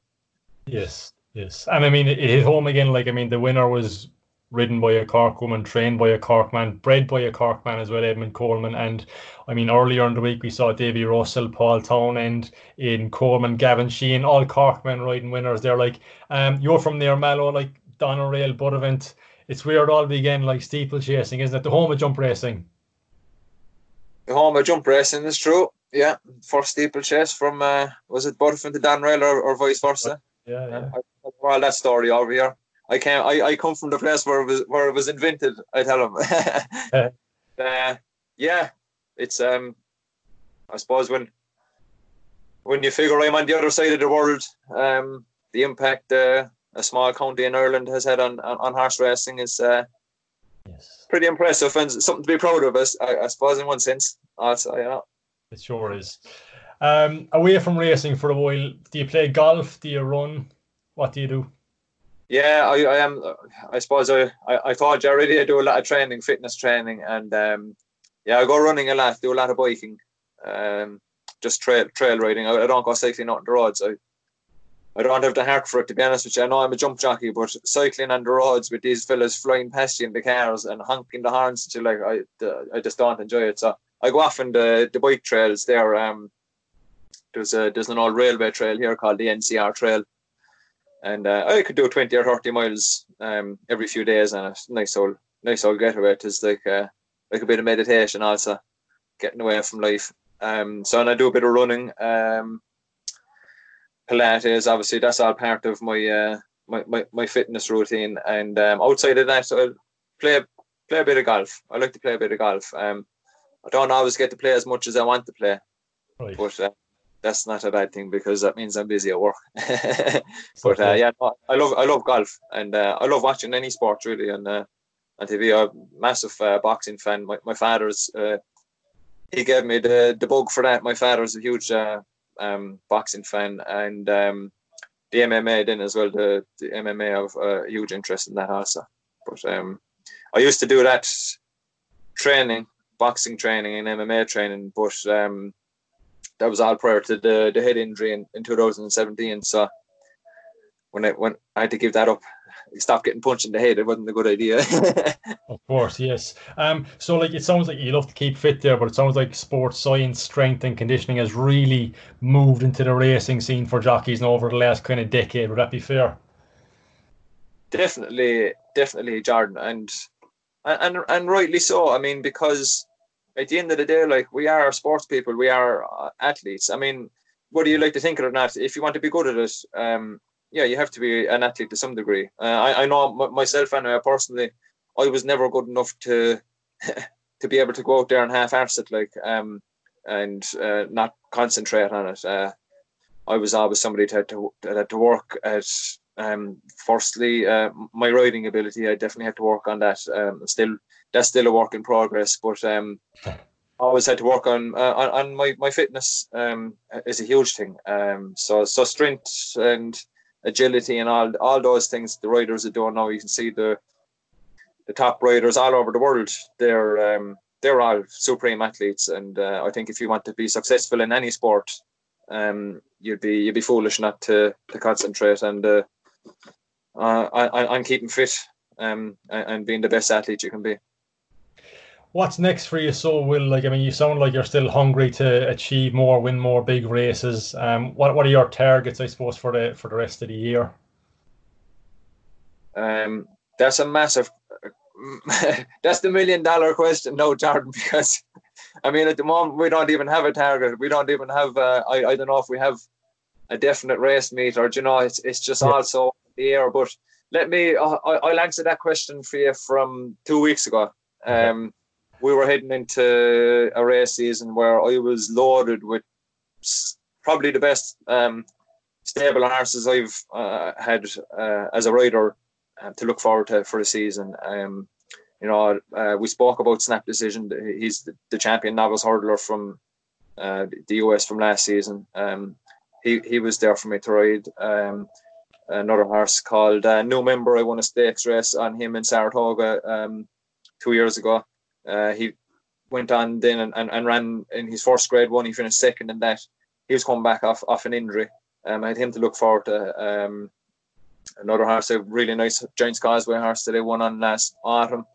Yes, yes, and I mean it hit home again. Like I mean, the winner was ridden by a Cork woman, trained by a Cork man, bred by a Cork man as well, Edmund Coleman. And I mean, earlier in the week, we saw Davy Russell, Paul Townend, Aidan Coleman, Gavin Sheehan, all Cork men riding winners. They're like, um, you're from near Mallow, like Doneraile, Buttevant. It's weird all begin like steeplechasing, isn't it? The home of jump racing. The home of jump racing is true. Yeah, first steeplechase from uh, was it Buttevant to Doneraile or, or vice versa? Yeah, yeah. Uh, well, that story over here. I came. I, I come from the place where it was where it was invented. I tell them. *laughs* uh, yeah, it's um. I suppose when when you figure I'm on the other side of the world, um, the impact uh, a small county in Ireland has had on on, on horse racing is uh, yes. pretty impressive and something to be proud of. Us, I, I suppose, in one sense. Also, yeah. It sure is. Um, away from racing for a while, do you play golf? Do you run? What do you do? Yeah, I, I am. I suppose I, I, I thought you already. I do a lot of training, fitness training, and um, yeah, I go running a lot, do a lot of biking, um, just trail trail riding. I, I don't go cycling on the roads. I I don't have the heart for it to be honest with you. I know I'm a jump jockey, but cycling on the roads with these fellas flying past you in the cars and honking the horns to like I I just don't enjoy it. So I go off in the the bike trails there. Um, there's a there's an old railway trail here called the NCR Trail and uh, I could do 20 or 30 miles um, every few days, and a nice old nice old getaway. It's like uh, like a bit of meditation, also getting away from life. Um, so and I do a bit of running. Um, Pilates, obviously, that's all part of my uh, my, my, my fitness routine. And um, outside of that, I play play a bit of golf. I like to play a bit of golf. Um, I don't always get to play as much as I want to play, right. but uh, that's not a bad thing because that means I'm busy at work. *laughs* but uh, yeah, no, I love I love golf and uh, I love watching any sport really and uh, on TV. I'm a massive uh, boxing fan. My my father's uh, he gave me the the bug for that. My father's a huge uh, um, boxing fan, and um, the MMA then as well. The, the MMA have a huge interest in that also. But um, I used to do that training, boxing training and MMA training, but um, that was all prior to the, the head injury in, in 2017. So when I when I had to give that up, stop getting punched in the head. It wasn't a good idea. *laughs* of course, yes. Um, so like it sounds like you love to keep fit there, but it sounds like sports science, strength, and conditioning has really moved into the racing scene for jockeys now over the last kind of decade. Would that be fair? Definitely, definitely, Jordan, and and and rightly so. I mean, because at the end of the day, like we are sports people, we are uh, athletes. I mean, whether you like to think it or not, if you want to be good at it, um, yeah, you have to be an athlete to some degree. Uh, I, I know myself and uh, personally, I was never good enough to *laughs* to be able to go out there and half-arse it, like um, and uh, not concentrate on it. Uh, I was always somebody that had to that had to work at. Um, firstly, uh, my riding ability, I definitely had to work on that. Um, still, that's still a work in progress, but um, I always had to work on uh, on, on my my fitness. Um, is a huge thing. Um, so so strength and agility and all all those things the riders are doing now. You can see the the top riders all over the world. They're um, they're all supreme athletes, and uh, I think if you want to be successful in any sport, um, you'd be you'd be foolish not to to concentrate. And uh, uh, I, I'm keeping fit um, and being the best athlete you can be what's next for you? So will like i mean you sound like you're still hungry to achieve more win more big races. Um what, what are your targets i suppose for the for the rest of the year? Um that's a massive *laughs* that's the million dollar question no jordan *laughs* because i mean at the moment we don't even have a target. We don't even have uh, I, I don't know if we have a definite race meet or you know it's, it's just yeah. also the air but let me uh, I, i'll answer that question for you from two weeks ago. Um we were heading into a race season where I was loaded with probably the best um, stable horses I've uh, had uh, as a rider uh, to look forward to for the season. Um, you know, uh, we spoke about Snap Decision. He's the, the champion novice hurdler from uh, the US from last season. Um, he he was there for me to ride. Um, another horse called uh, New Member. I won a stakes race on him in Saratoga um, two years ago. Uh, he went on then and, and, and, ran in his first grade one. He finished second in that. He was coming back off off an injury. Um, I had him to look forward to. Um, another horse, a really nice Giants Causeway horse that they won on last autumn.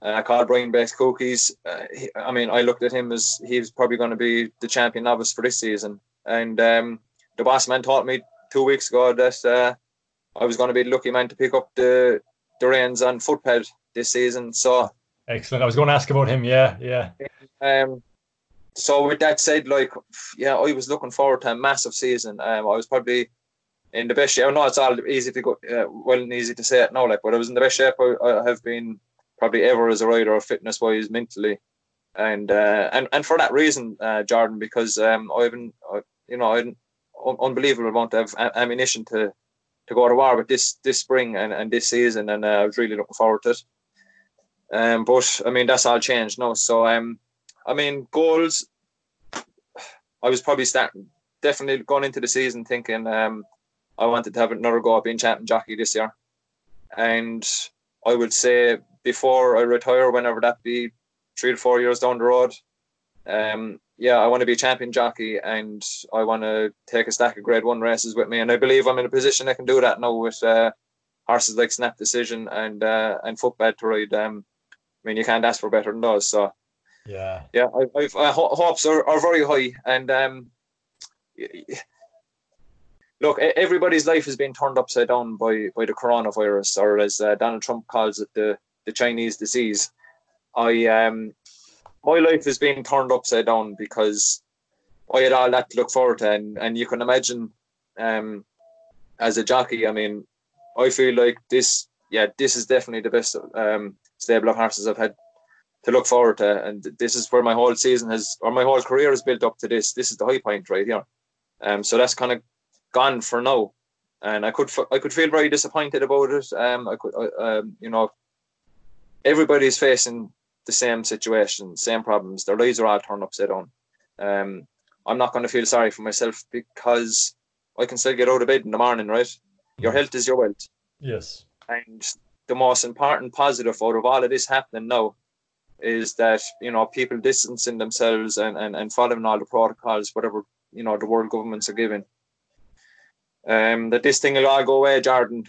Uh, called Brian Best Cookies. Uh, he, I mean, I looked at him as he's probably going to be the champion novice for this season. And um, the boss man taught me two weeks ago that uh, I was going to be the lucky man to pick up the the reins on footpad this season. So Excellent. I was going to ask about him. Yeah, yeah. Um, so with that said, like, yeah, I was looking forward to a massive season. Um, I was probably in the best shape. Know it's all easy to go, uh, well and easy to say it now, like, but I was in the best shape I, I have been probably ever as a rider, fitness wise, mentally, and uh, and and for that reason, uh, Jordan, because um, I've been, you know, an unbelievable amount of ammunition to to go to war with this this spring and, and this season, and uh, I was really looking forward to it. Um, but I mean that's all changed now. So um, I mean goals. I was probably starting definitely going into the season thinking um, I wanted to have another go at being champion jockey this year, and I would say before I retire, whenever that be, three to four years down the road, um, yeah, I want to be champion jockey and I want to take a stack of Grade One races with me, and I believe I'm in a position I can do that now with uh, horses like Snap Decision and uh, and Footpad to ride. Um, mean, you can't ask for better than those. So, yeah, yeah, I, I've, hopes are, are very high, and um, look, everybody's life has been turned upside down by by the coronavirus, or as uh, Donald Trump calls it, the the Chinese disease. I um, my life has been turned upside down because I had all that to look forward to, and and you can imagine, um, as a jockey, I mean, I feel like this, yeah, this is definitely the best um stable of horses I've had to look forward to. And this is where my whole season has, or my whole career has built up to this. This is the high point right here. Um, so that's kind of gone for now. And I could I could feel very disappointed about it. Um, I could, um, you know, everybody's facing the same situation, same problems. Their lives are all turned upside down. Um, I'm not going to feel sorry for myself because I can still get out of bed in the morning, right? Your health is your wealth. Yes. And the most important positive out of all of this happening now is that, you know, people distancing themselves and, and, and following all the protocols, whatever, you know, the world governments are giving. Um, that this thing will all go away, Jordan,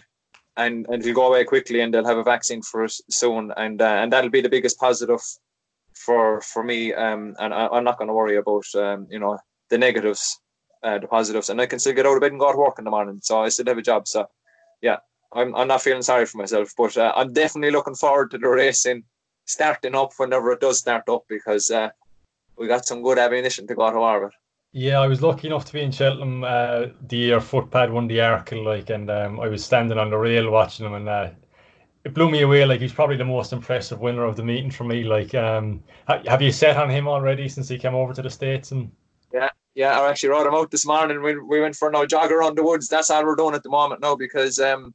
and, and it'll go away quickly and they'll have a vaccine for us soon. And uh, and that'll be the biggest positive for for me. Um, and I, am not going to worry about, um, you know, the negatives uh, the positives, and I can still get out of bed and go to work in the morning. So I still have a job. So yeah, I'm I'm not feeling sorry for myself, but uh, I'm definitely looking forward to the racing starting up whenever it does start up because uh, we got some good ammunition to go to war with. Yeah, I was lucky enough to be in Cheltenham uh, the year Footpad won the Arkle, like, and um, I was standing on the rail watching him, and uh, it blew me away. Like, he's probably the most impressive winner of the meeting for me. Like, um, have you set on him already since he came over to the states? And yeah, yeah, I actually rode him out this morning. We, we went for no jog around the woods. That's all we're doing at the moment now because, um,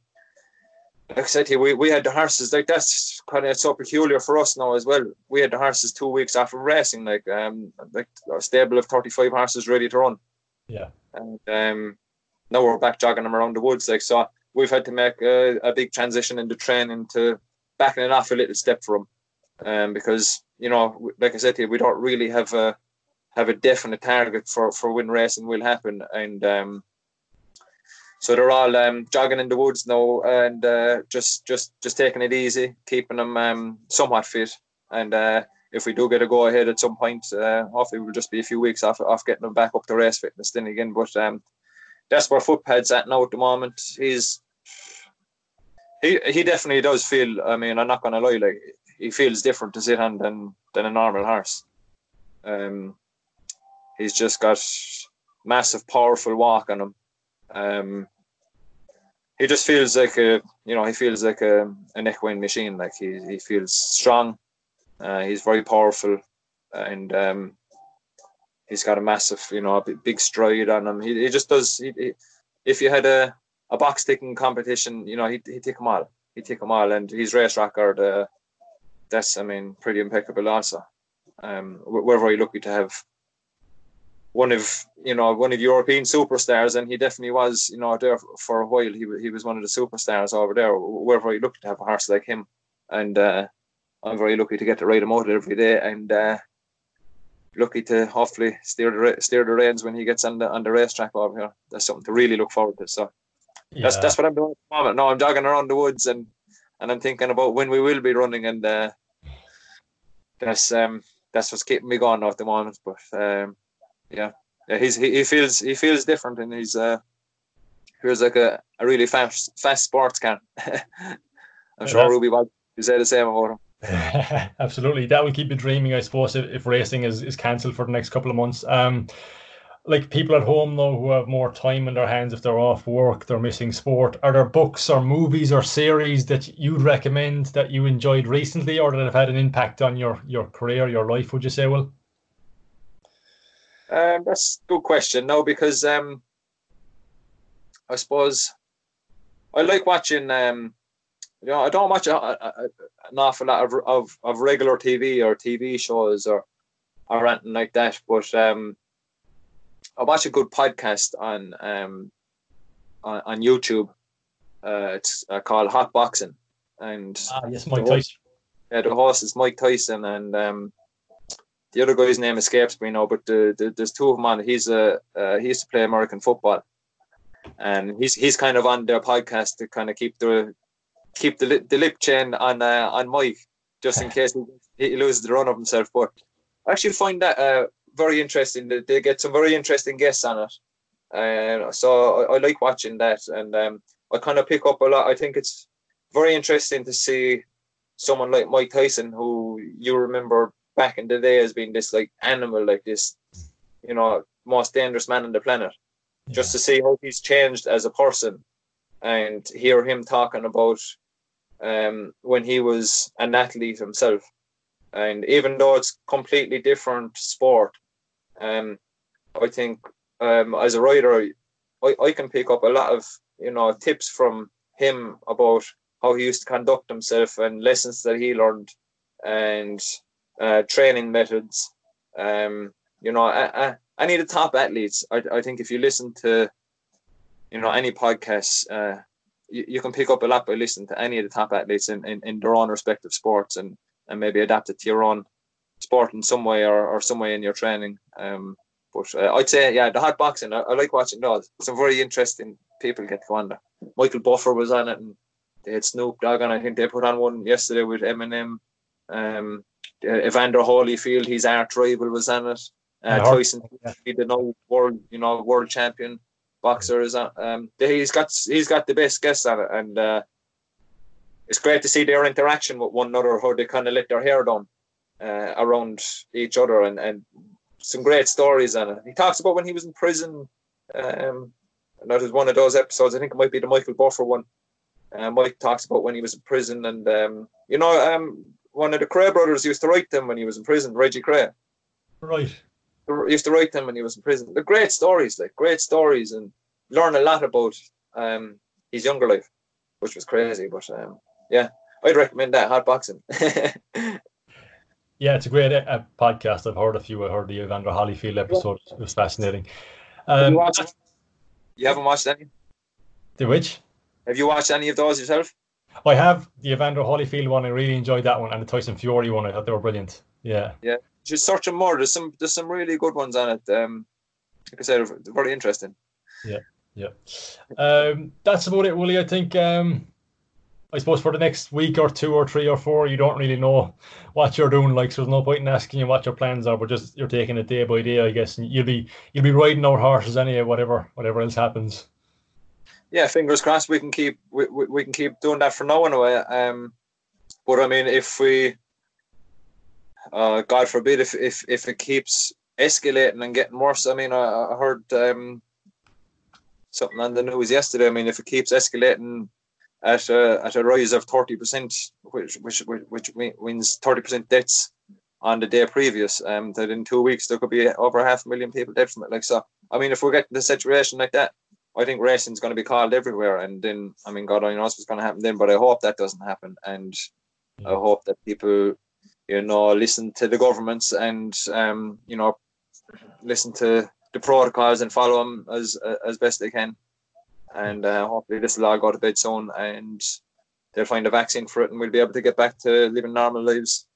like I said to we, we had the horses. Like that's kind of so peculiar for us now as well. We had the horses two weeks after racing, like um, like a stable of thirty five horses ready to run. Yeah, and um, now we're back jogging them around the woods. Like so, we've had to make a, a big transition into training to backing it off a little step for them, um, because you know, like I said you, we don't really have a have a definite target for for when racing will happen, and um, so they're all um, jogging in the woods now and uh, just just just taking it easy, keeping them um, somewhat fit. And uh, if we do get a go ahead at some point, uh, hopefully we'll just be a few weeks off off getting them back up to race fitness then again. But um, that's where Footpad's at now at the moment. He's he he definitely does feel. I mean, I'm not gonna lie, like he feels different to sit on than than a normal horse. Um, he's just got massive, powerful walk on him. Um, he just feels like a, you know, he feels like a an equine machine. Like he he feels strong. Uh, he's very powerful, and um, he's got a massive, you know, a big stride on him. He, he just does. He, he, if you had a, a box ticking competition, you know, he'd, he'd take them all. He'd take them all, and his race record, uh, that's, I mean, pretty impeccable also. Um, we're very lucky to have one of you know one of European superstars, and he definitely was you know there for a while. He he was one of the superstars over there. We're very lucky to have a horse like him, and uh, I'm very lucky to get to ride him out every day, and uh, lucky to hopefully steer the steer the reins when he gets on the on the racetrack over here. That's something to really look forward to. So yeah. that's that's what I'm doing at the moment. No, I'm jogging around the woods and and I'm thinking about when we will be running, and uh, that's um that's what's keeping me going at the moment. But um, yeah, yeah, he's he, he feels he feels different, and he's uh feels like a, a really fast fast sports car. *laughs* I'm yeah, sure Ruby will say the same about him. *laughs* Absolutely, that will keep you dreaming, I suppose, if, if racing is, is cancelled for the next couple of months. Um, like people at home though who have more time in their hands if they're off work, they're missing sport. Are there books or movies or series that you'd recommend that you enjoyed recently or that have had an impact on your your career, your life? Would you say, Will? Um, that's a good question. No, because um, I suppose I like watching. Um, you know, I don't watch a, a, an awful lot of, of, of regular TV or TV shows or or anything like that. But um, I watch a good podcast on um on, on YouTube. Uh, it's uh, called Hot Boxing, and ah, yes, Mike Tyson. Yeah, the host is Mike Tyson, and um, the other guy's name escapes me now, but the, the, there's two of them on. He's a uh, he used to play American football, and he's he's kind of on their podcast to kind of keep the keep the lip, the lip chain on uh, on Mike just in *laughs* case he, he loses the run of himself. But I actually find that uh, very interesting. That they get some very interesting guests on it, and so I, I like watching that, and um, I kind of pick up a lot. I think it's very interesting to see someone like Mike Tyson, who you remember back in the day as being this like animal, like this, you know, most dangerous man on the planet. Yeah. Just to see how he's changed as a person and hear him talking about um, when he was an athlete himself. And even though it's completely different sport, um, I think um, as a writer, I, I can pick up a lot of you know tips from him about how he used to conduct himself and lessons that he learned and uh, training methods. Um, you know, a, a, any of the top athletes, I, I think if you listen to, you know, any podcasts, uh, you, you can pick up a lot by listening to any of the top athletes in, in, in their own respective sports and, and maybe adapt it to your own sport in some way or, or some way in your training. Um, but uh, I'd say, yeah, the hot boxing, I, I like watching those. Some very interesting people get to on there. Michael Buffer was on it, and they had Snoop Dogg on. I think they put on one yesterday with Eminem. Um, uh, Evander Holyfield, his arch rival, was on it. Uh, Tyson, yeah. the no world, you know, world champion boxer is on. Um, he's got he's got the best guests on it, and uh, it's great to see their interaction with one another, how they kind of let their hair down uh, around each other, and and some great stories on it. He talks about when he was in prison. Um, and that was one of those episodes. I think it might be the Michael Buffer one. Uh, Mike talks about when he was in prison, and um, you know, um, one of the Kray brothers used to write them when he was in prison. Reggie Kray. Right. He used to write them when he was in prison. They're great stories, like great stories, and learn a lot about um, his younger life, which was crazy. But um, yeah, I'd recommend that hot boxing. *laughs* Yeah, it's a great uh, podcast. I've heard a few. I heard the Evander Holyfield episode. It was fascinating. Um, you, you, haven't watched any? The which? Have you watched any of those yourself? I have the Evander Holyfield one. I really enjoyed that one, and the Tyson Fury one. I thought they were brilliant. Yeah. Yeah, just search them more. There's some there's some really good ones on it. Um, like I said, very interesting. Yeah, yeah. Um, that's about it, Willie. I think. Um, I suppose for the next week or two or three or four, you don't really know what you're doing. Like, so there's no point in asking you what your plans are, but just you're taking it day by day, I guess. And you'll be you'll be riding our horses anyway, whatever whatever else happens. Yeah, fingers crossed. We can keep we, we, we can keep doing that for now anyway. Um, but I mean, if we, uh, God forbid, if if if it keeps escalating and getting worse, I mean, I, I heard um something on the news yesterday. I mean, if it keeps escalating at a, at a rise of 30%, which, which, which means 30% deaths on the day previous. Um, that in two weeks there could be over half a million people dead from it. Like so, I mean, if we're getting the situation like that, I think racing's going to be called everywhere. And then, I mean, God only knows what's going to happen then. But I hope that doesn't happen, and. I hope that people, you know, listen to the governments and um, you know, listen to the protocols and follow them as as best they can and uh, hopefully this will all go to bed soon and they'll find a vaccine for it and we'll be able to get back to living normal lives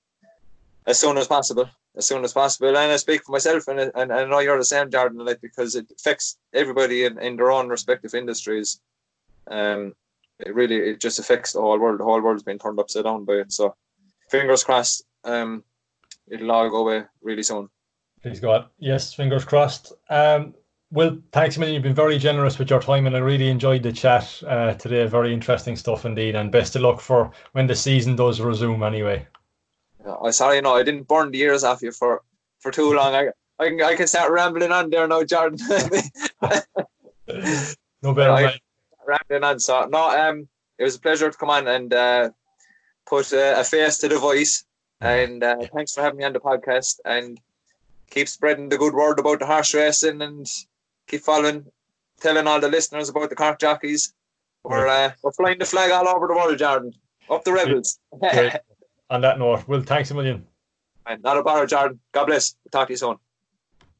as soon as possible as soon as possible. And I speak for myself and, and, and I know you're the same Jordan like because it affects everybody in, in their own respective industries. Um it really it just affects the whole world. The whole world's been turned upside down by it. So fingers crossed um it'll all go away really soon. Please God. Yes fingers crossed. Um well, thanks a million. You've been very generous with your time, and I really enjoyed the chat uh, today. Very interesting stuff indeed, and best of luck for when the season does resume. Anyway, I'm sorry, no, I didn't burn the ears off you for for too long. I I can I can start rambling on there now, Jordan. *laughs* no better. I, rambling on. So no, um, it was a pleasure to come on and uh, put uh, a face to the voice. And uh, thanks for having me on the podcast and keep spreading the good word about the horse racing and keep following, telling all the listeners about the Cork jockeys. We're uh, we're flying the flag all over the world, Jordan. Up the rebels. On that note, Will, thanks a million. And not a bother, Jordan. God bless. Talk to you soon.